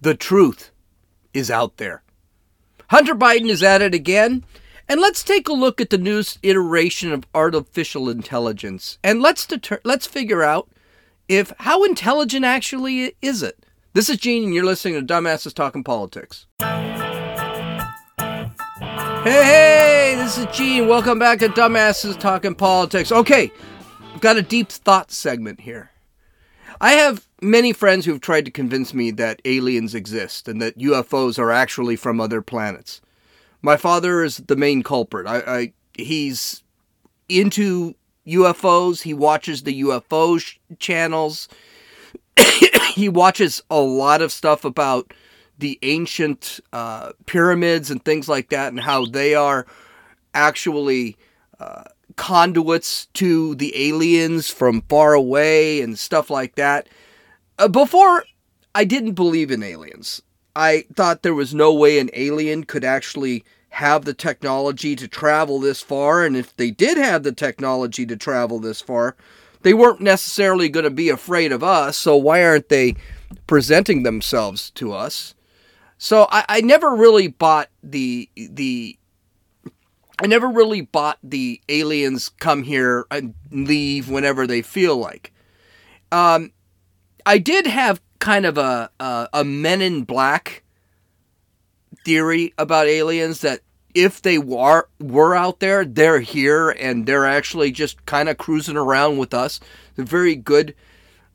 The truth is out there. Hunter Biden is at it again. And let's take a look at the newest iteration of artificial intelligence. And let's deter- let's figure out if how intelligent actually is it. This is Gene, and you're listening to Dumbasses Talking Politics. Hey, hey, this is Gene. Welcome back to Dumbasses Talking Politics. Okay, I've got a deep thought segment here. I have many friends who've tried to convince me that aliens exist and that UFOs are actually from other planets. My father is the main culprit. I, I he's into UFOs. He watches the UFO sh- channels. he watches a lot of stuff about the ancient uh, pyramids and things like that, and how they are actually uh, conduits to the aliens from far away and stuff like that. Uh, before, I didn't believe in aliens. I thought there was no way an alien could actually have the technology to travel this far, and if they did have the technology to travel this far, they weren't necessarily going to be afraid of us, so why aren't they presenting themselves to us? So I, I never really bought the the I never really bought the aliens come here and leave whenever they feel like. Um, I did have kind of a, a, a Men in Black theory about aliens that if they were were out there, they're here and they're actually just kind of cruising around with us. It's a very good,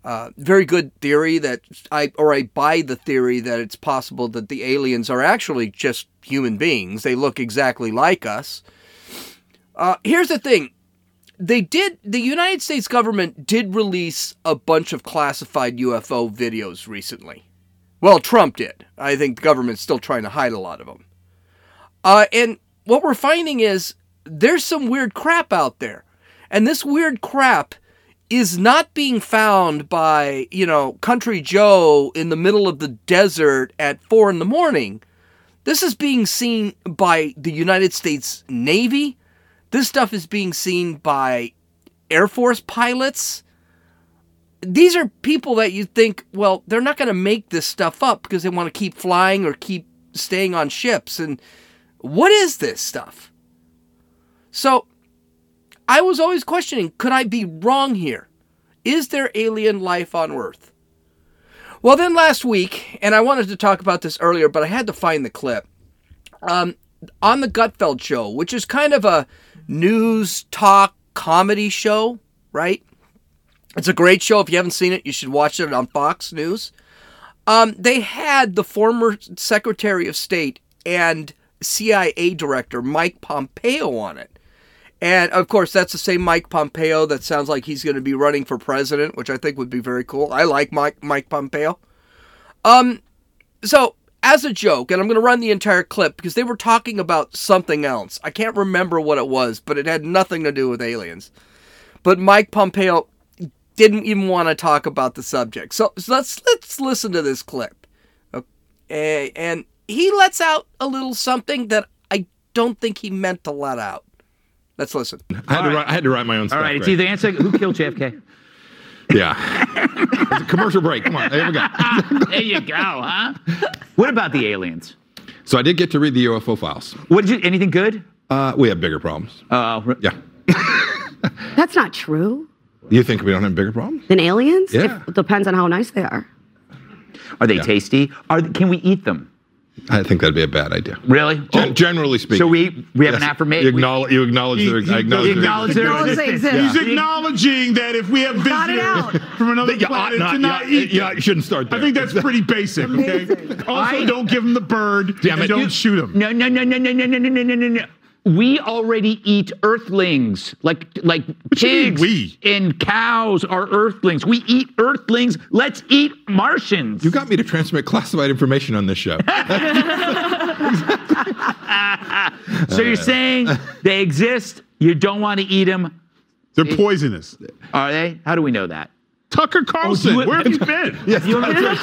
uh, very good theory that I or I buy the theory that it's possible that the aliens are actually just human beings. They look exactly like us. Uh, here's the thing. They did, the United States government did release a bunch of classified UFO videos recently. Well, Trump did. I think the government's still trying to hide a lot of them. Uh, and what we're finding is there's some weird crap out there. And this weird crap is not being found by, you know, Country Joe in the middle of the desert at four in the morning. This is being seen by the United States Navy. This stuff is being seen by Air Force pilots. These are people that you think, well, they're not going to make this stuff up because they want to keep flying or keep staying on ships. And what is this stuff? So I was always questioning could I be wrong here? Is there alien life on Earth? Well, then last week, and I wanted to talk about this earlier, but I had to find the clip. Um, on the Gutfeld show, which is kind of a news talk comedy show, right? It's a great show. If you haven't seen it, you should watch it on Fox News. Um, they had the former Secretary of State and CIA Director Mike Pompeo on it. And of course, that's the same Mike Pompeo that sounds like he's going to be running for president, which I think would be very cool. I like Mike Mike Pompeo. Um, so as a joke, and I'm going to run the entire clip because they were talking about something else. I can't remember what it was, but it had nothing to do with aliens. But Mike Pompeo didn't even want to talk about the subject. So, so let's let's listen to this clip. Okay, and he lets out a little something that I don't think he meant to let out. Let's listen. I had, to write, I had to write my own stuff. All right, it's Greg. either answer who killed JFK. Yeah. It's a commercial break. Come on. There we go. there you go, huh? What about the aliens? So I did get to read the UFO files. What did you? Anything good? Uh, we have bigger problems. Uh, Yeah. That's not true. You think we don't have bigger problems? Than aliens? Yeah. It depends on how nice they are. are they tasty? Are can we eat them? I think that'd be a bad idea. Really? Gen- Oh, generally speaking. So we we have an affirmation. You acknowledge, you acknowledge, He- their, he I acknowledge, does their- acknowledge their Acknowledge they exist. He's acknowledging that if we have Got visitors from another Yeah, planet not- to not yeah, eat yeah, you shouldn't start there. I think that's pretty basic. Okay. Also, I- don't give him the bird. Damn it. don't You- shoot him. No, no, no, no, no, no, no, no, no, no, no. We already eat earthlings, like like you mean pigs we? and cows are earthlings. We eat earthlings. Let's eat Martians. You got me to transmit classified information on this show. so you're uh, saying they exist? You don't want to eat them? They're poisonous. Are they? How do we know that? Tucker oh, Carlson, do it- where have you been? yes, You want me to-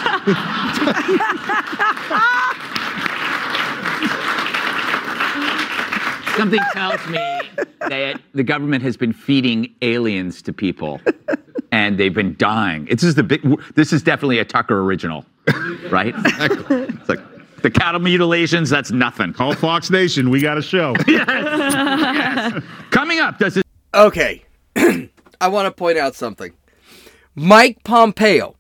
Something tells me that the government has been feeding aliens to people. and they've been dying. This is the big. This is definitely a Tucker original, right? it's like the cattle mutilations. That's nothing. Call Fox Nation. We got a show. Yes. Coming up, does it? Okay. I want to point out something. Mike Pompeo,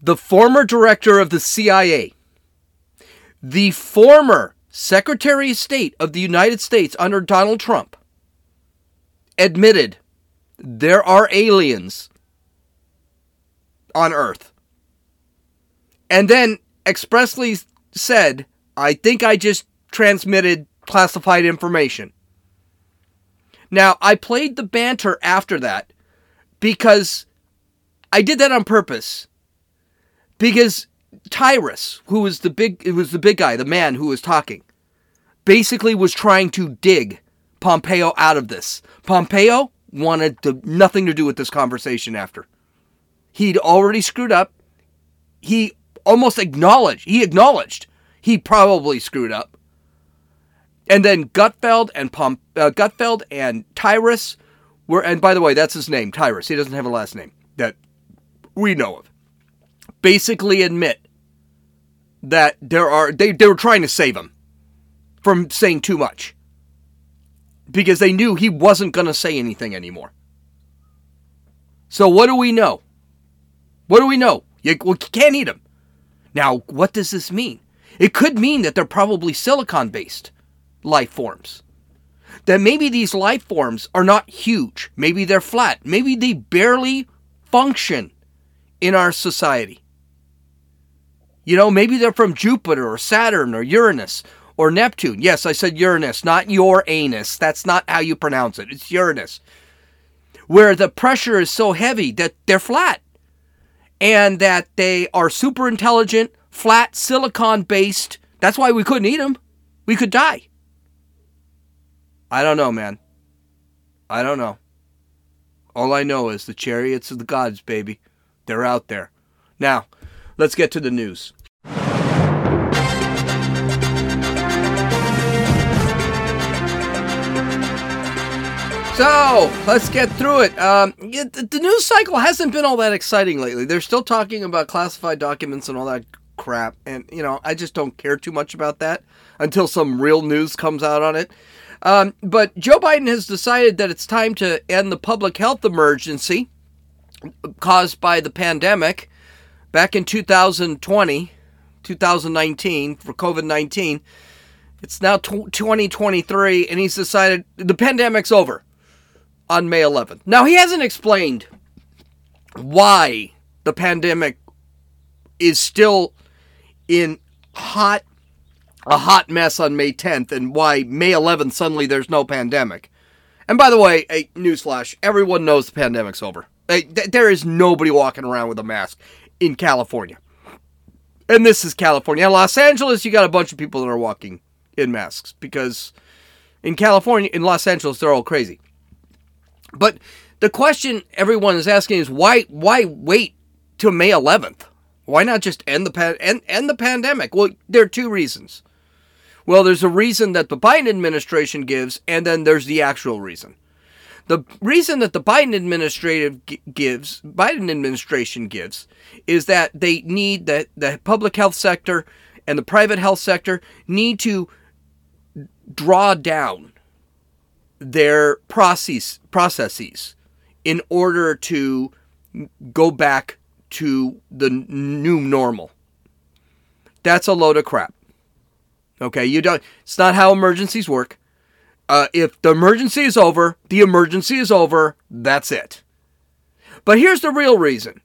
the former director of the CIA, the former Secretary of State of the United States under Donald Trump, admitted there are aliens on Earth. And then expressly said, I think I just transmitted classified information. Now, I played the banter after that because I did that on purpose. Because Tyrus, who was the big it was the big guy, the man who was talking, basically was trying to dig Pompeo out of this. Pompeo wanted to, nothing to do with this conversation after. He'd already screwed up. He almost acknowledged, he acknowledged he probably screwed up. And then Gutfeld and Pom, uh, Gutfeld and Tyrus were, and by the way, that's his name, Tyrus. He doesn't have a last name that we know of. Basically, admit that there are they they were trying to save him from saying too much because they knew he wasn't going to say anything anymore. So what do we know? What do we know? You, can't eat them. Now, what does this mean? It could mean that they're probably silicon based life forms. That maybe these life forms are not huge. Maybe they're flat. Maybe they barely function in our society. You know, maybe they're from Jupiter or Saturn or Uranus or Neptune. Yes, I said Uranus, not your anus. That's not how you pronounce it. It's Uranus. Where the pressure is so heavy that they're flat and that they are super intelligent, flat, silicon based. That's why we couldn't eat them. We could die. I don't know, man. I don't know. All I know is the chariots of the gods, baby. They're out there. Now, let's get to the news. So let's get through it. Um, the news cycle hasn't been all that exciting lately. They're still talking about classified documents and all that crap, and you know I just don't care too much about that until some real news comes out on it. Um, but Joe Biden has decided that it's time to end the public health emergency caused by the pandemic back in 2020, 2019 for COVID 19. It's now tw 2023, and he's decided the pandemic's over on May 11th. Now, he hasn't explained why the pandemic is still in hot a hot mess on May 10th and why May 11th suddenly there's no pandemic. And by the way, a newsflash, everyone knows the pandemic's over. There is nobody walking around with a mask in California. And this is California. In Los Angeles, you got a bunch of people that are walking in masks because in California, in Los Angeles, they're all crazy. But the question everyone is asking is why why wait till May 11th? Why not just end the pan- end, end the pandemic? Well, there are two reasons. Well, there's a reason that the Biden administration gives, and then there's the actual reason. The reason that the Biden administrative gi- gives, Biden administration gives, is that they need that the public health sector and the private health sector need to draw down their process processes in order to go back to the new normal. That's a load of crap. Okay, you don't. It's not how emergencies work. Uh, if the emergency is over, the emergency is over. That's it. But here's the real reason.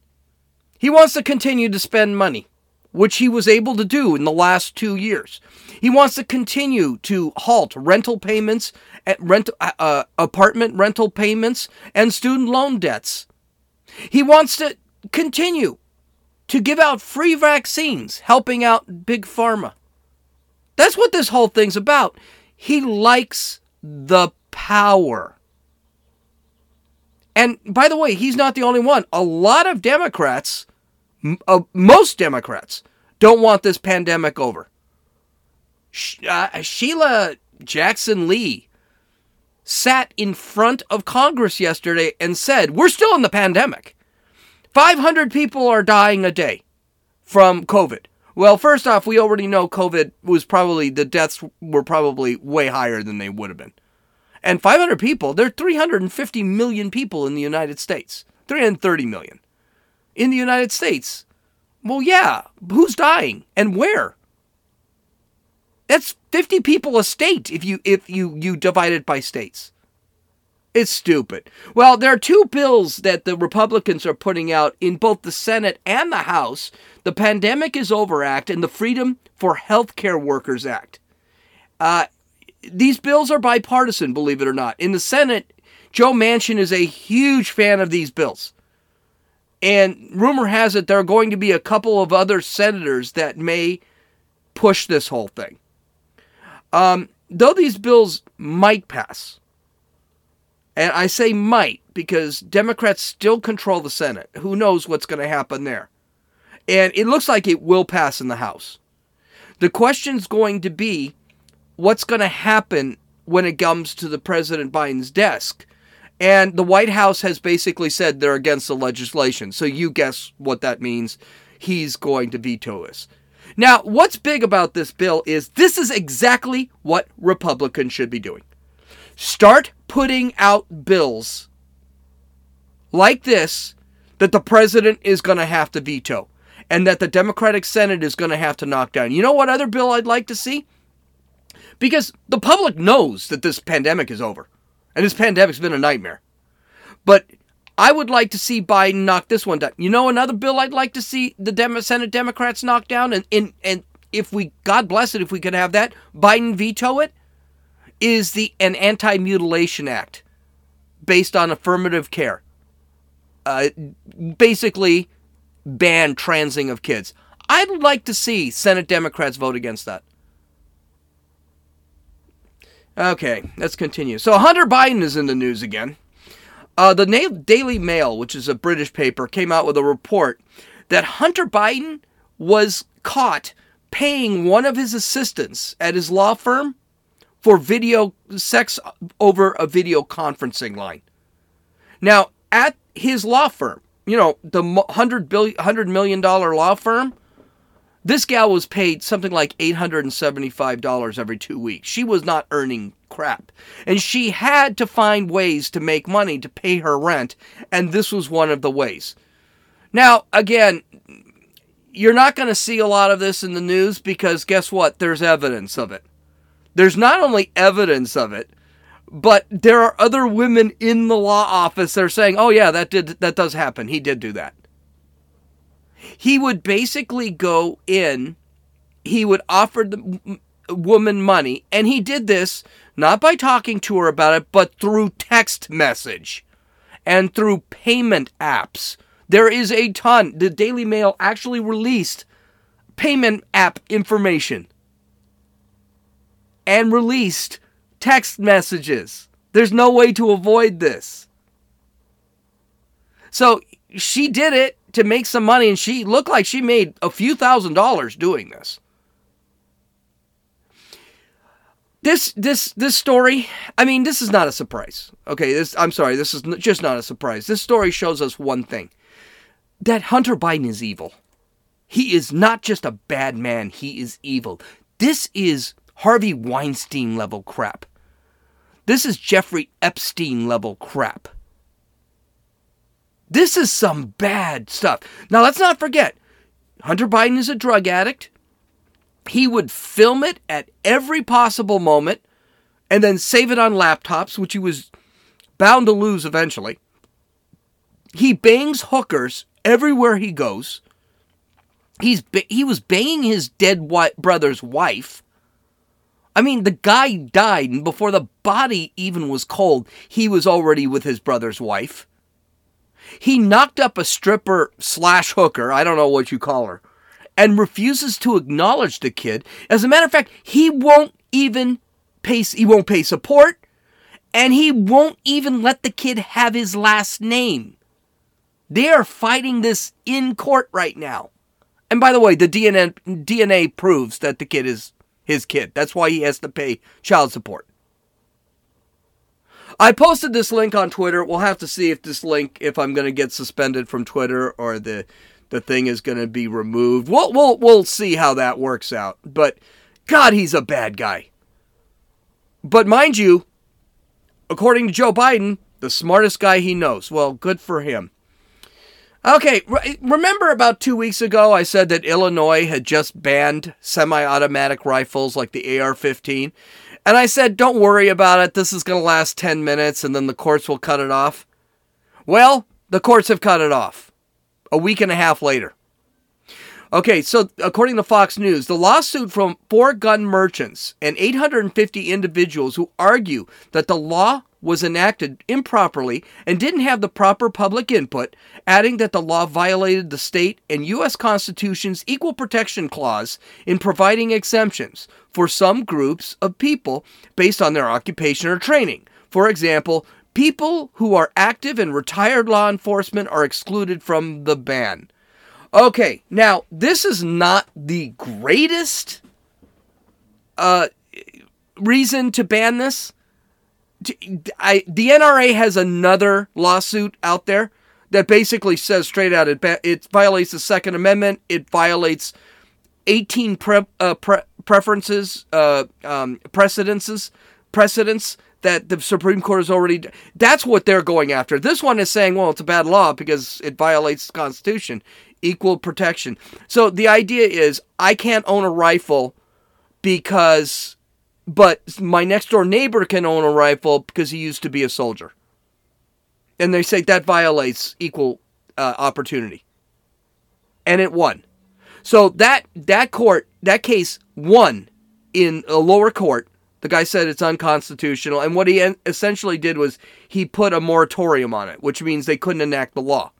He wants to continue to spend money, which he was able to do in the last two years. He wants to continue to halt rental payments, rent, uh, uh, apartment rental payments, and student loan debts. He wants to continue to give out free vaccines, helping out Big Pharma. That's what this whole thing's about. He likes the power. And by the way, he's not the only one. A lot of Democrats, uh, most Democrats, don't want this pandemic over. Sh- uh, Sheila Jackson Lee sat in front of Congress yesterday and said, We're still in the pandemic. 500 people are dying a day from COVID. Well, first off, we already know COVID was probably, the deaths were probably way higher than they would have been. And 500 people, there are 350 million people in the United States. 330 million. In the United States. Well, yeah, who's dying and where? That's 50 people a state if you if you you divide it by states. It's stupid. Well, there are two bills that the Republicans are putting out in both the Senate and the House the Pandemic is Over Act and the Freedom for Healthcare Workers Act. Uh, these bills are bipartisan, believe it or not. In the Senate, Joe Manchin is a huge fan of these bills. And rumor has it there are going to be a couple of other senators that may push this whole thing. Um, though these bills might pass, and I say might because Democrats still control the Senate. Who knows what's going to happen there? And it looks like it will pass in the House. The question's going to be what's going to happen when it comes to the President Biden's desk. And the White House has basically said they're against the legislation. So you guess what that means. He's going to veto this. Now, what's big about this bill is this is exactly what Republicans should be doing. Start putting out bills like this that the president is going to have to veto and that the Democratic Senate is going to have to knock down. You know what other bill I'd like to see? Because the public knows that this pandemic is over. And this pandemic's been a nightmare. But I would like to see Biden knock this one down. You know another bill I'd like to see the Dem- Senate Democrats knock down and, and and if we God bless it if we could have that, Biden veto it is the an anti-mutilation act based on affirmative care. Uh, basically ban transing of kids. I'd like to see Senate Democrats vote against that. Okay, let's continue. So Hunter Biden is in the news again. Uh, the Daily Mail, which is a British paper, came out with a report that Hunter Biden was caught paying one of his assistants at his law firm for video sex over a video conferencing line. Now, at his law firm, you know, the hundred billion, hundred million dollar law firm, this gal was paid something like $875 every two weeks. She was not earning crap. And she had to find ways to make money to pay her rent, and this was one of the ways. Now, again, you're not going to see a lot of this in the news because guess what? There's evidence of it. There's not only evidence of it, but there are other women in the law office that are saying, "Oh yeah, that did that does happen. He did do that." He would basically go in, he would offer the woman money, and he did this not by talking to her about it, but through text message and through payment apps. There is a ton. The Daily Mail actually released payment app information and released text messages. There's no way to avoid this. So she did it to make some money, and she looked like she made a few thousand dollars doing this. This this this story, I mean, this is not a surprise. Okay, this I'm sorry, this is just not a surprise. This story shows us one thing: that Hunter Biden is evil. He is not just a bad man; he is evil. This is Harvey Weinstein level crap. This is Jeffrey Epstein level crap. This is some bad stuff. Now, let's not forget Hunter Biden is a drug addict. He would film it at every possible moment and then save it on laptops, which he was bound to lose eventually. He bangs hookers everywhere he goes. He's he was banging his dead brother's wife. I mean, the guy died, and before the body even was cold, he was already with his brother's wife. He knocked up a stripper slash hooker, I don't know what you call her, and refuses to acknowledge the kid. As a matter of fact, he won't even pay he won't pay support and he won't even let the kid have his last name. They are fighting this in court right now. And by the way, the DNA DNA proves that the kid is his kid. That's why he has to pay child support. I posted this link on Twitter. We'll have to see if this link, if I'm going to get suspended from Twitter or the the thing is going to be removed. We'll we'll we'll see how that works out. But God, he's a bad guy. But mind you, according to Joe Biden, the smartest guy he knows. Well, good for him. Okay, re- remember about two weeks ago I said that Illinois had just banned semi automatic rifles like the AR 15? And I said, don't worry about it. This is going to last 10 minutes and then the courts will cut it off. Well, the courts have cut it off a week and a half later. Okay, so according to Fox News, the lawsuit from four gun merchants and 850 individuals who argue that the law was enacted improperly and didn't have the proper public input, adding that the law violated the state and U.S. Constitution's Equal Protection Clause in providing exemptions for some groups of people based on their occupation or training. For example, people who are active and retired law enforcement are excluded from the ban. Okay, now this is not the greatest uh, reason to ban this. I, the NRA has another lawsuit out there that basically says straight out it, it violates the Second Amendment. It violates 18 pre, uh, pre, preferences, uh, um, precedences, precedents that the Supreme Court has already. That's what they're going after. This one is saying, well, it's a bad law because it violates the Constitution equal protection. So the idea is I can't own a rifle because but my next door neighbor can own a rifle because he used to be a soldier. And they say that violates equal uh, opportunity. And it won. So that that court, that case won in a lower court. The guy said it's unconstitutional and what he essentially did was he put a moratorium on it, which means they couldn't enact the law.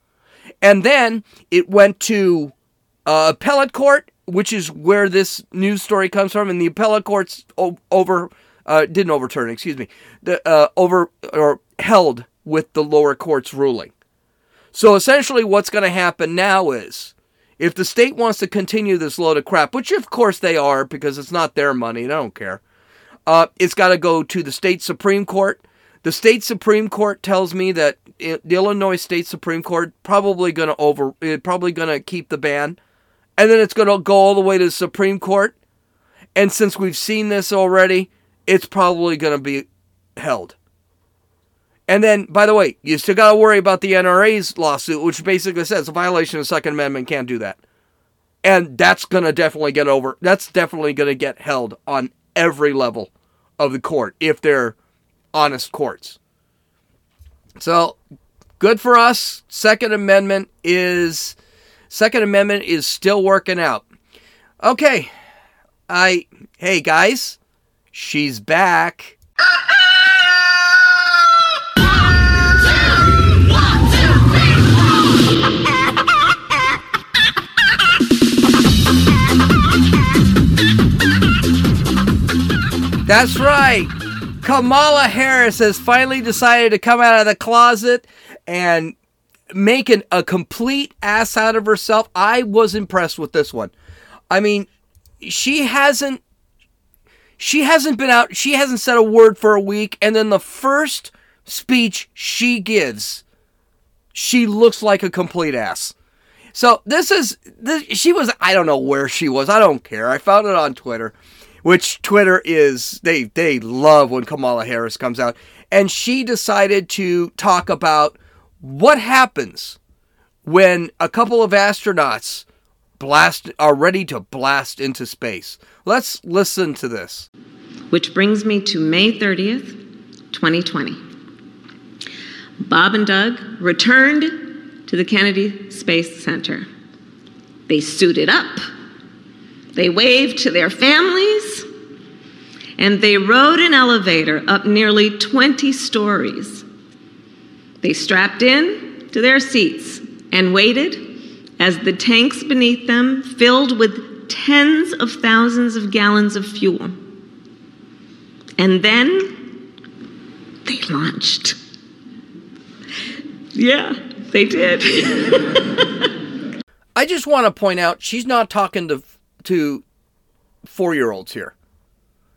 And then it went to uh, appellate court, which is where this news story comes from, and the appellate courts over uh, didn't overturn, excuse me, the uh, over or held with the lower court's ruling. So essentially, what's going to happen now is, if the state wants to continue this load of crap, which of course they are because it's not their money, and I don't care, uh, it's got to go to the state supreme court. The state supreme court tells me that the Illinois State Supreme Court probably going to over eh, probably going to keep the ban and then it's going to go all the way to the Supreme Court and since we've seen this already it's probably going to be held. And then by the way, you still got to worry about the NRA's lawsuit which basically says a violation of the second amendment can't do that. And that's going to definitely get over that's definitely going to get held on every level of the court if they're honest courts. So good for us. Second Amendment is Second Amendment is still working out. Okay. I hey guys, she's back. That's right. Kamala Harris has finally decided to come out of the closet and make an, a complete ass out of herself. I was impressed with this one. I mean, she hasn't she hasn't been out, she hasn't said a word for a week and then the first speech she gives, she looks like a complete ass. So this is this, she was I don't know where she was. I don't care. I found it on Twitter which Twitter is they they love when Kamala Harris comes out and she decided to talk about what happens when a couple of astronauts blast are ready to blast into space. Let's listen to this. Which brings me to May 30th, 2020. Bob and Doug returned to the Kennedy Space Center. They suited up they waved to their families, and they rode an elevator up nearly 20 stories. They strapped in to their seats and waited as the tanks beneath them filled with tens of thousands of gallons of fuel. And then they launched. Yeah, they did. I just want to point out she's not talking to to four year olds here.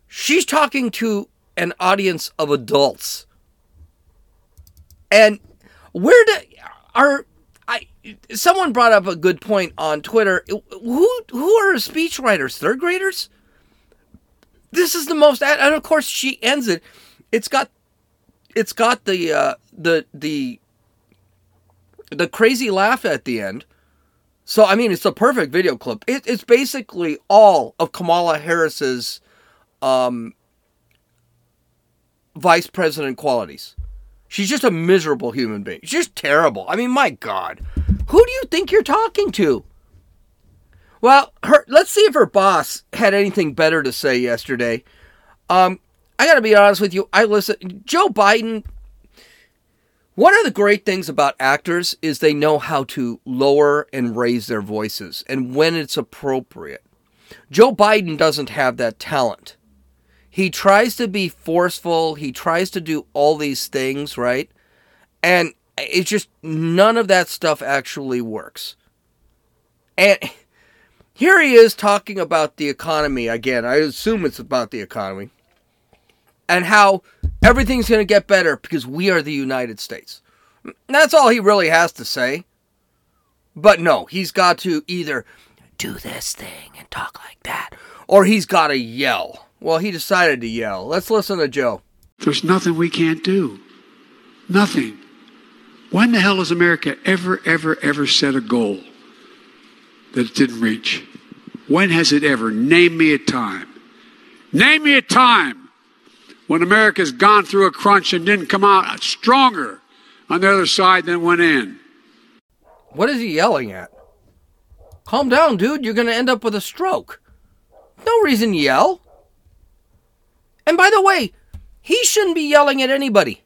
She's talking to an audience of adults. And where do are I? Someone brought up a good point on Twitter. Who who are speech writers? Third graders? This is the most, and of course she ends it. It's got, it's got the uh, the the the crazy laugh at the end. So I mean, it's a perfect video clip. It, it's basically all of Kamala Harris's um, vice president qualities. She's just a miserable human being. She's just terrible. I mean, my God, who do you think you're talking to? Well, her. Let's see if her boss had anything better to say yesterday. Um, I got to be honest with you. I listen. Joe Biden. One of the great things about actors is they know how to lower and raise their voices, and when it's appropriate. Joe Biden doesn't have that talent he tries to be forceful, he tries to do all these things, right? And it's just none of that stuff actually works. And here he is talking about the economy again. I assume it's about the economy. And how everything's going to get better because we are the United States. That's all he really has to say. But no, he's got to either do this thing and talk like that, or he's got to yell. Well, he decided to yell. Let's listen to Joe. There's nothing we can't do. Nothing. When the hell has America ever, ever, ever set a goal that it didn't reach? When has it ever? Name me a time. Name me a time when America's gone through a crunch and didn't come out stronger on the other side than went in. What is he yelling at? Calm down, dude. You're going to end up with a stroke. No reason to yell. And by the way, he shouldn't be yelling at anybody.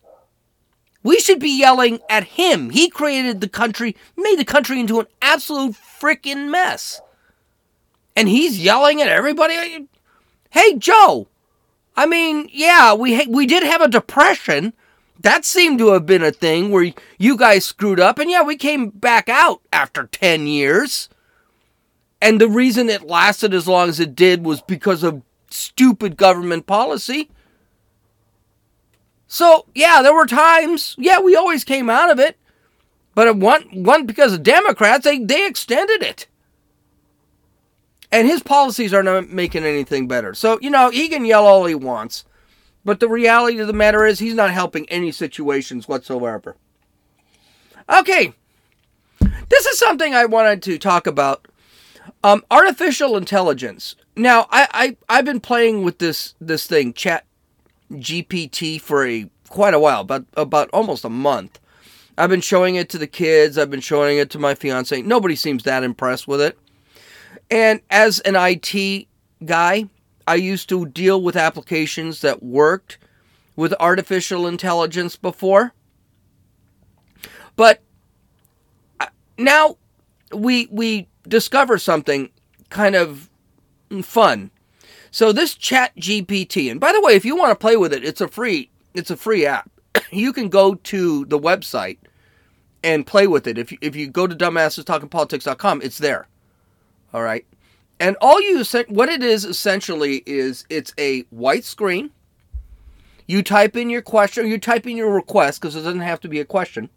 We should be yelling at him. He created the country, made the country into an absolute freaking mess. And he's yelling at everybody. Hey, Joe. I mean, yeah, we we did have a depression. That seemed to have been a thing where you guys screwed up and yeah, we came back out after 10 years. And the reason it lasted as long as it did was because of stupid government policy. So, yeah, there were times, yeah, we always came out of it. But one, one because of Democrats, they, they extended it. And his policies are not making anything better. So, you know, he can yell all he wants. But the reality of the matter is, he's not helping any situations whatsoever. Okay. This is something I wanted to talk about. Um, artificial intelligence. Now, I, I I've been playing with this this thing, Chat GPT, for a quite a while, about about almost a month. I've been showing it to the kids. I've been showing it to my fiance. Nobody seems that impressed with it. And as an IT guy, I used to deal with applications that worked with artificial intelligence before. But uh, now we we discover something kind of fun. So this Chat GPT, and by the way, if you want to play with it, it's a free it's a free app. you can go to the website and play with it. If you, if you go to dumbassestalkingpolitics.com, it's there. All right. And all you what it is essentially is it's a white screen. You type in your question, you type in your request because it doesn't have to be a question.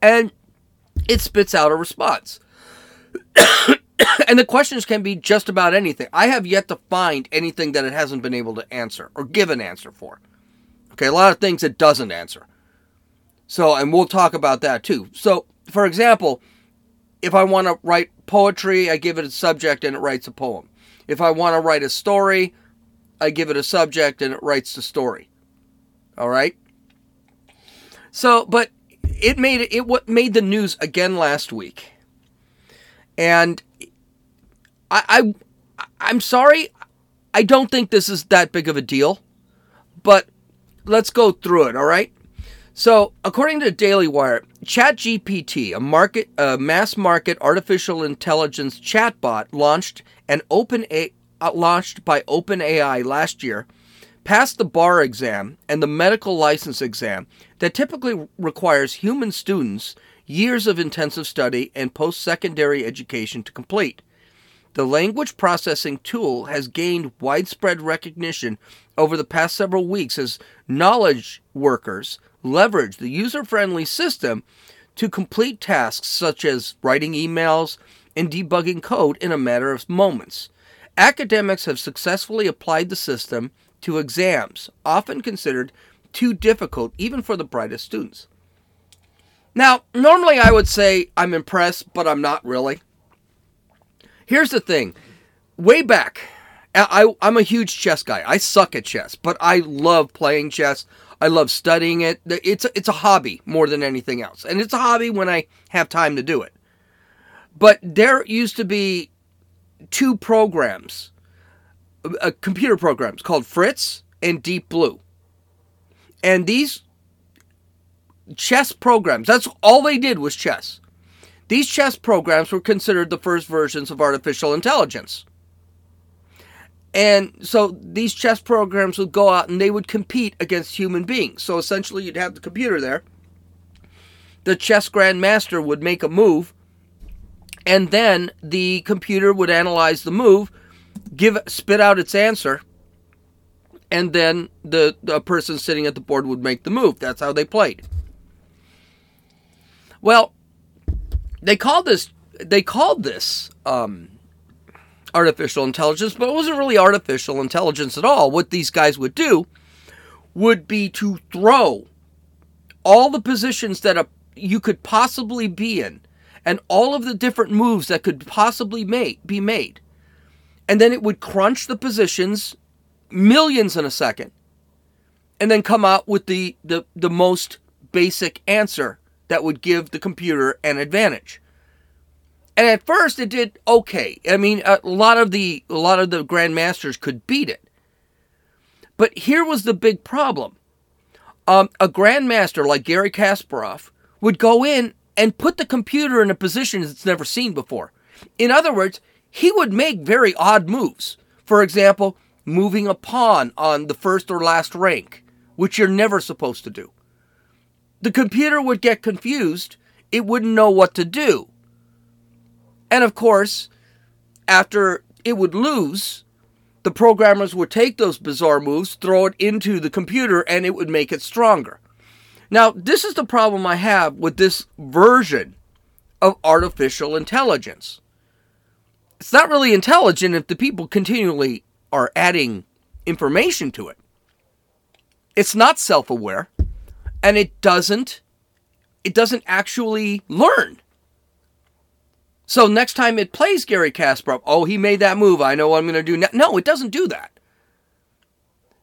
And it spits out a response. and the questions can be just about anything. I have yet to find anything that it hasn't been able to answer or give an answer for. Okay, a lot of things it doesn't answer. So, and we'll talk about that too. So, for example, if I want to write poetry, I give it a subject and it writes a poem. If I want to write a story, I give it a subject and it writes the story. All right? So, but it made it, what made the news again last week. And I, I I'm sorry, I don't think this is that big of a deal, but let's go through it. All right. So, according to Daily Wire, ChatGPT, a market, a mass market artificial intelligence chatbot launched an open a, uh, launched by OpenAI last year, passed the bar exam and the medical license exam that typically requires human students years of intensive study and post-secondary education to complete. The language processing tool has gained widespread recognition over the past several weeks as knowledge workers leverage the user friendly system to complete tasks such as writing emails and debugging code in a matter of moments. Academics have successfully applied the system to exams, often considered too difficult even for the brightest students. Now, normally I would say I'm impressed, but I'm not really. Here's the thing way back, I, am a huge chess guy. I suck at chess, but I love playing chess. I love studying it. It's a, it's a hobby more than anything else, and it's a hobby when I have time to do it. But there used to be two programs, uh, computer programs called Fritz and Deep Blue, and these chess programs. That's all they did was chess. These chess programs were considered the first versions of artificial intelligence. And so these chess programs would go out and they would compete against human beings. So essentially, you'd have the computer there. The chess grandmaster would make a move, and then the computer would analyze the move, give spit out its answer, and then the, the person sitting at the board would make the move. That's how they played. Well, they called this they called this um, artificial intelligence, but it wasn't really artificial intelligence at all. What these guys would do would be to throw all the positions that a, you could possibly be in and all of the different moves that could possibly make, be made. And then it would crunch the positions millions in a second and then come out with the, the, the most basic answer that would give the computer an advantage. And at first it did okay. I mean, a lot of the a lot of the grandmasters could beat it. But here was the big problem. Um, a grandmaster like Garry Kasparov would go in and put the computer in a position it's never seen before. In other words, he would make very odd moves. For example, moving a pawn on the first or last rank, which you're never supposed to do. The computer would get confused, it wouldn't know what to do. And of course, after it would lose, the programmers would take those bizarre moves, throw it into the computer, and it would make it stronger. Now, this is the problem I have with this version of artificial intelligence. It's not really intelligent if the people continually are adding information to it. It's not self-aware and it doesn't it doesn't actually learn. So next time it plays Garry Kasparov, oh, he made that move. I know what I'm going to do. No, it doesn't do that.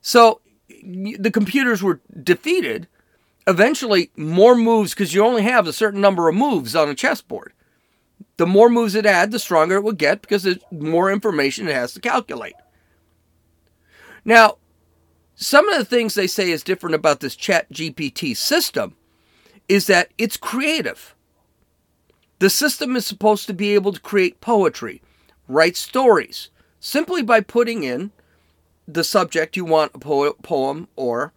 So the computers were defeated. Eventually, more moves because you only have a certain number of moves on a chessboard. The more moves it had, the stronger it would get because there's more information it has to calculate. Now, some of the things they say is different about this chat GPT system is that it's creative. The system is supposed to be able to create poetry, write stories, simply by putting in the subject you want a po- poem or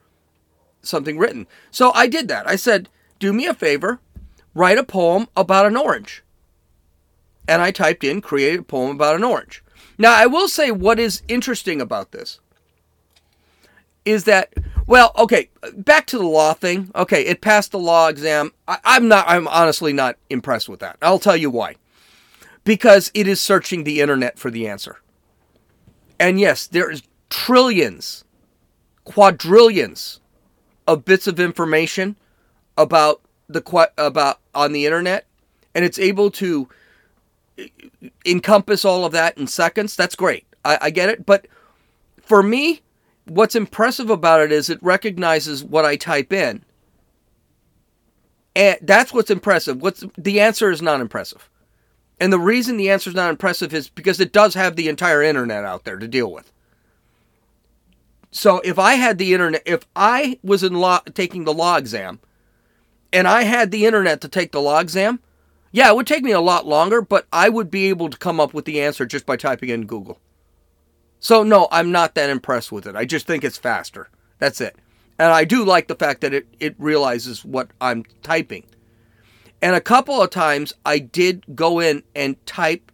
something written. So I did that. I said, do me a favor, write a poem about an orange. And I typed in, create a poem about an orange. Now, I will say what is interesting about this is that well, okay, back to the law thing. Okay, it passed the law exam. I, I'm not. I'm honestly not impressed with that. I'll tell you why. Because it is searching the internet for the answer. And yes, there's trillions, quadrillions of bits of information about the about on the internet, and it's able to encompass all of that in seconds. That's great. I, I get it, but for me, what's impressive about it is it recognizes what I type in. And that's what's impressive. What's the answer is not impressive. And the reason the answer is not impressive is because it does have the entire internet out there to deal with. So if I had the internet, if I was in law taking the law exam, and I had the internet to take the law exam, yeah, it would take me a lot longer, but I would be able to come up with the answer just by typing in Google. So, no, I'm not that impressed with it. I just think it's faster. That's it. And I do like the fact that it, it realizes what I'm typing. And a couple of times I did go in and type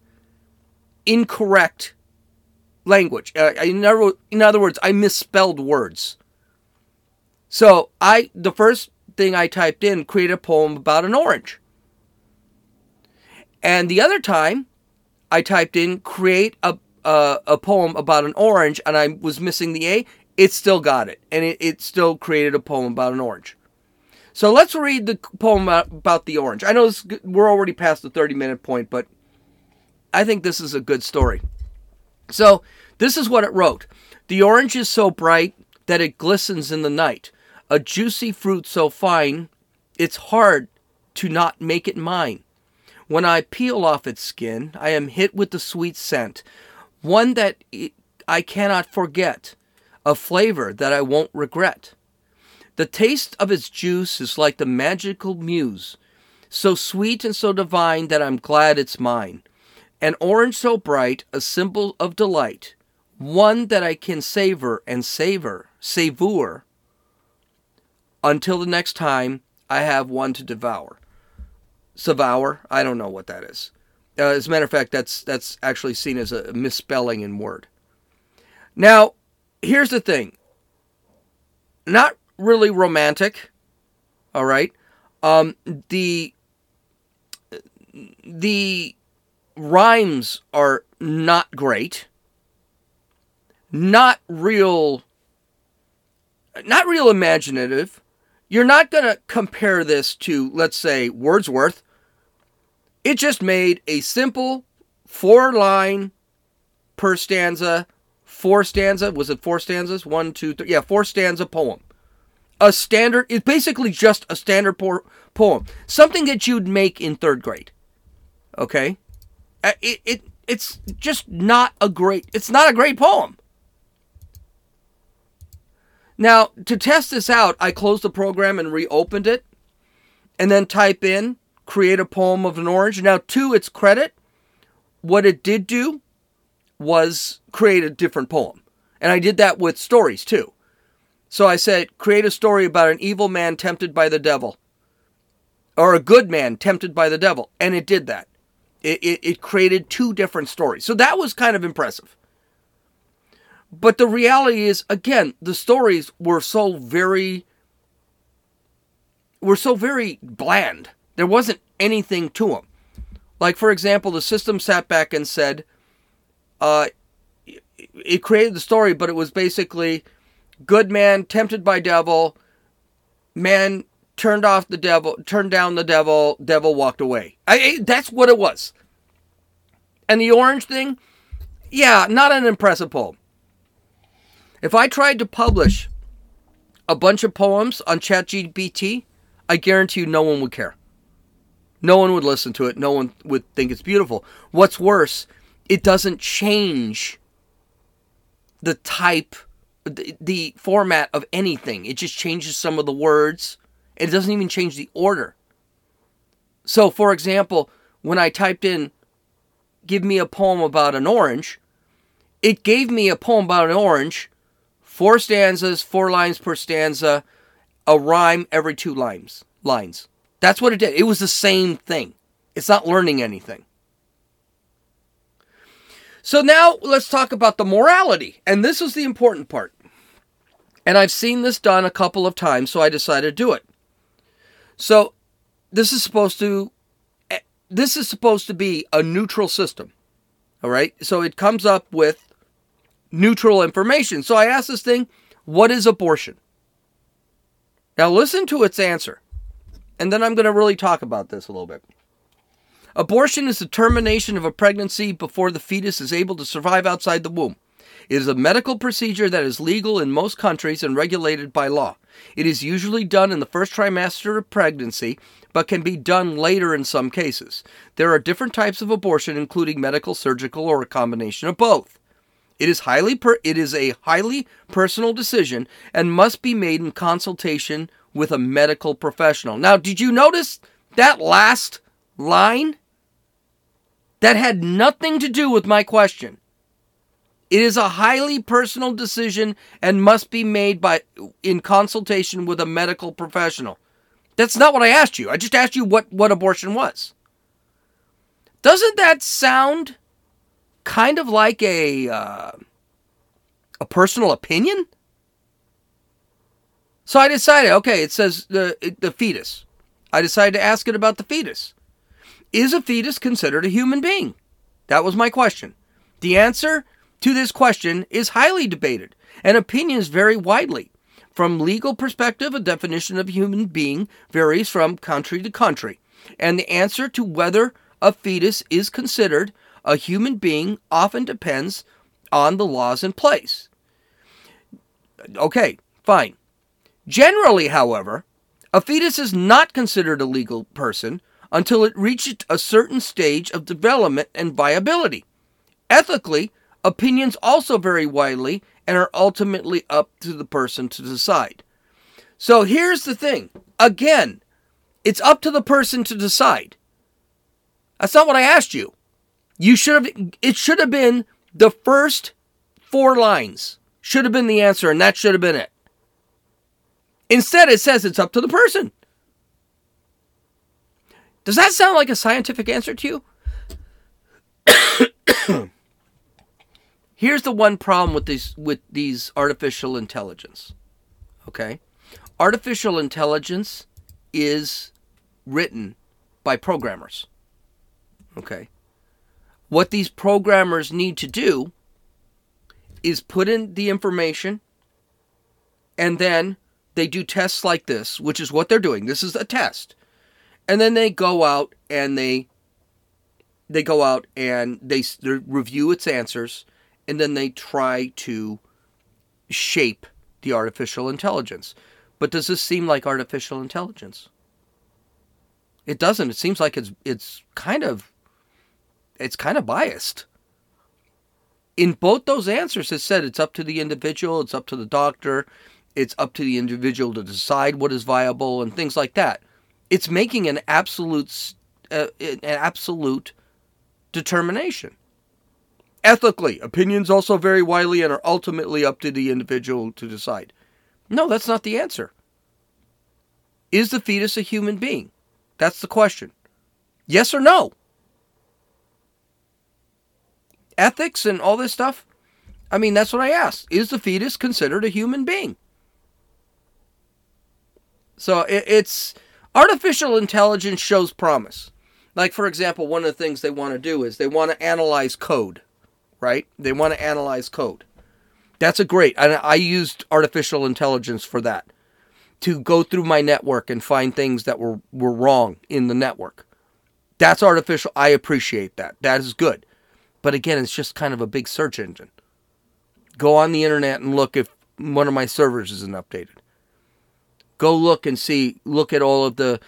incorrect language. Uh, in, other, in other words, I misspelled words. So I the first thing I typed in, create a poem about an orange. And the other time, I typed in create a a, a poem about an orange, and I was missing the A. It still got it, and it, it still created a poem about an orange. So let's read the poem about, the orange. I know this, we're already past the 30 minute point, but I think this is a good story. So this is what it wrote The orange is so bright that it glistens in the night, a juicy fruit so fine, it's hard to not make it mine. When I peel off its skin, I am hit with the sweet scent, one that I cannot forget, a flavor that I won't regret. The taste of its juice is like the magical muse, so sweet and so divine that I'm glad it's mine. An orange so bright, a symbol of delight, one that I can savor and savor, savour, until the next time I have one to devour. Savour, I don't know what that is. Uh, as a matter of fact, that's that's actually seen as a misspelling in Word. Now, here's the thing. Not really romantic. All right. Um, the the rhymes are not great. Not real. Not real imaginative. You're not going to compare this to, let's say, Wordsworth. It just made a simple four line per stanza, four stanza. Was it four stanzas? One, two, three. Yeah, four stanza poem a standard it's basically just a standard po- poem something that you'd make in third grade okay uh, it, it it's just not a great it's not a great poem now to test this out i closed the program and reopened it and then type in create a poem of an orange now to its credit what it did do was create a different poem and i did that with stories too so I said, create a story about an evil man tempted by the devil, or a good man tempted by the devil. And it did that. It, it, it created two different stories. So that was kind of impressive. But the reality is, again, the stories were so very, were so very bland. There wasn't anything to them. Like, for example, the system sat back and said, uh, it created the story, but it was basically good man tempted by devil man turned off the devil turned down the devil devil walked away. I, that's what it was. And the orange thing yeah not an impressive poem. If i tried to publish a bunch of poems on chatgpt i guarantee you no one would care no one would listen to it no one would think it's beautiful what's worse it doesn't change the type the, the format of anything. It just changes some of the words. It doesn't even change the order. So, for example, when I typed in, give me a poem about an orange, it gave me a poem about an orange, four stanzas, four lines per stanza, a rhyme every two lines. Lines. That's what it did. It was the same thing. It's not learning anything. So now let's talk about the morality. And this is the important part. And I've seen this done a couple of times, so I decided to do it. So this is supposed to eh, this is supposed to be a neutral system. All right? So it comes up with neutral information. So I asked this thing, what is abortion? Now listen to its answer. And then I'm going to really talk about this a little bit. Abortion is the termination of a pregnancy before the fetus is able to survive outside the womb. It is a medical procedure that is legal in most countries and regulated by law. It is usually done in the first trimester of pregnancy, but can be done later in some cases. There are different types of abortion, including medical, surgical, or a combination of both. It is highly per- it is a highly personal decision and must be made in consultation with a medical professional. Now, did you notice that last line? That had nothing to do with my question. It is a highly personal decision and must be made by in consultation with a medical professional. That's not what I asked you. I just asked you what, what abortion was. Doesn't that sound kind of like a uh, a personal opinion? So I decided, okay, it says the the fetus. I decided to ask it about the fetus. Is a fetus considered a human being? That was my question. The answer to this question is highly debated, and opinions vary widely. From legal perspective, a definition of human being varies from country to country, and the answer to whether a fetus is considered a human being often depends on the laws in place. Okay, fine. Generally, however, a fetus is not considered a legal person until it reaches a certain stage of development and viability. Ethically, opinions also vary widely and are ultimately up to the person to decide. So here's the thing again, it's up to the person to decide. That's not what I asked you. You should have, it should have been the first four lines, should have been the answer, and that should have been it. Instead, it says it's up to the person. Does that sound like a scientific answer to you? Here's the one problem with these with these artificial intelligence. Okay? Artificial intelligence is written by programmers. Okay? What these programmers need to do is put in the information and then they do tests like this, which is what they're doing. This is a test. And then they go out and they they go out and they, they review its answers and then they try to shape the artificial intelligence. But does this seem like artificial intelligence? It doesn't. It seems like it's it's kind of it's kind of biased. In both those answers, it said it's up to the individual, it's up to the doctor, it's up to the individual to decide what is viable and things like that. It's making an absolute uh, an absolute determination. Ethically, opinions also vary widely and are ultimately up to the individual to decide. No, that's not the answer. Is the fetus a human being? That's the question. Yes or no? Ethics and all this stuff? I mean, that's what I asked. Is the fetus considered a human being? So it, it's artificial intelligence shows promise. Like, for example, one of the things they want to do is they want to analyze code, right? They want to analyze code. That's a great. And I used artificial intelligence for that to go through my network and find things that were, were wrong in the network. That's artificial. I appreciate that. That is good. But again, it's just kind of a big search engine. Go on the internet and look if one of my servers isn't updated. Go look and see, look at all of the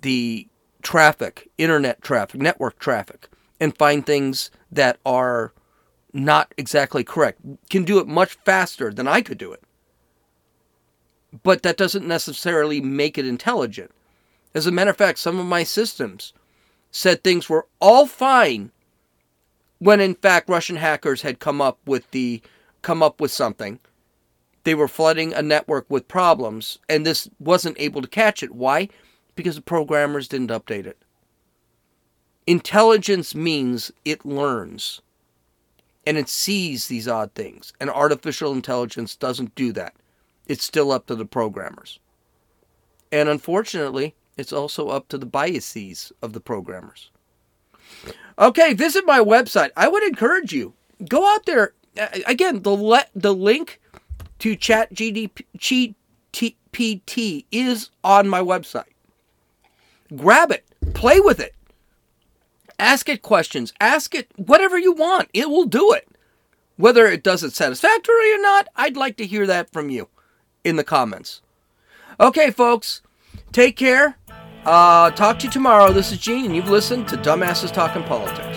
the traffic, internet traffic, network traffic, and find things that are not exactly correct. Can do it much faster than I could do it. But that doesn't necessarily make it intelligent. As a matter of fact, some of my systems said things were all fine when in fact Russian hackers had come up with the come up with something. They were flooding a network with problems and this wasn't able to catch it. Why? Because the programmers didn't update it. Intelligence means it learns and it sees these odd things. And artificial intelligence doesn't do that. It's still up to the programmers. And unfortunately, it's also up to the biases of the programmers. Okay, visit my website. I would encourage you go out there. Again, the le- the link to Chat GPT is on my website. Grab it, play with it, ask it questions, ask it whatever you want. It will do it. Whether it does it satisfactorily or not, I'd like to hear that from you in the comments. Okay, folks, take care. Uh, talk to you tomorrow. This is Gene, and you've listened to Dumbasses Talking Politics.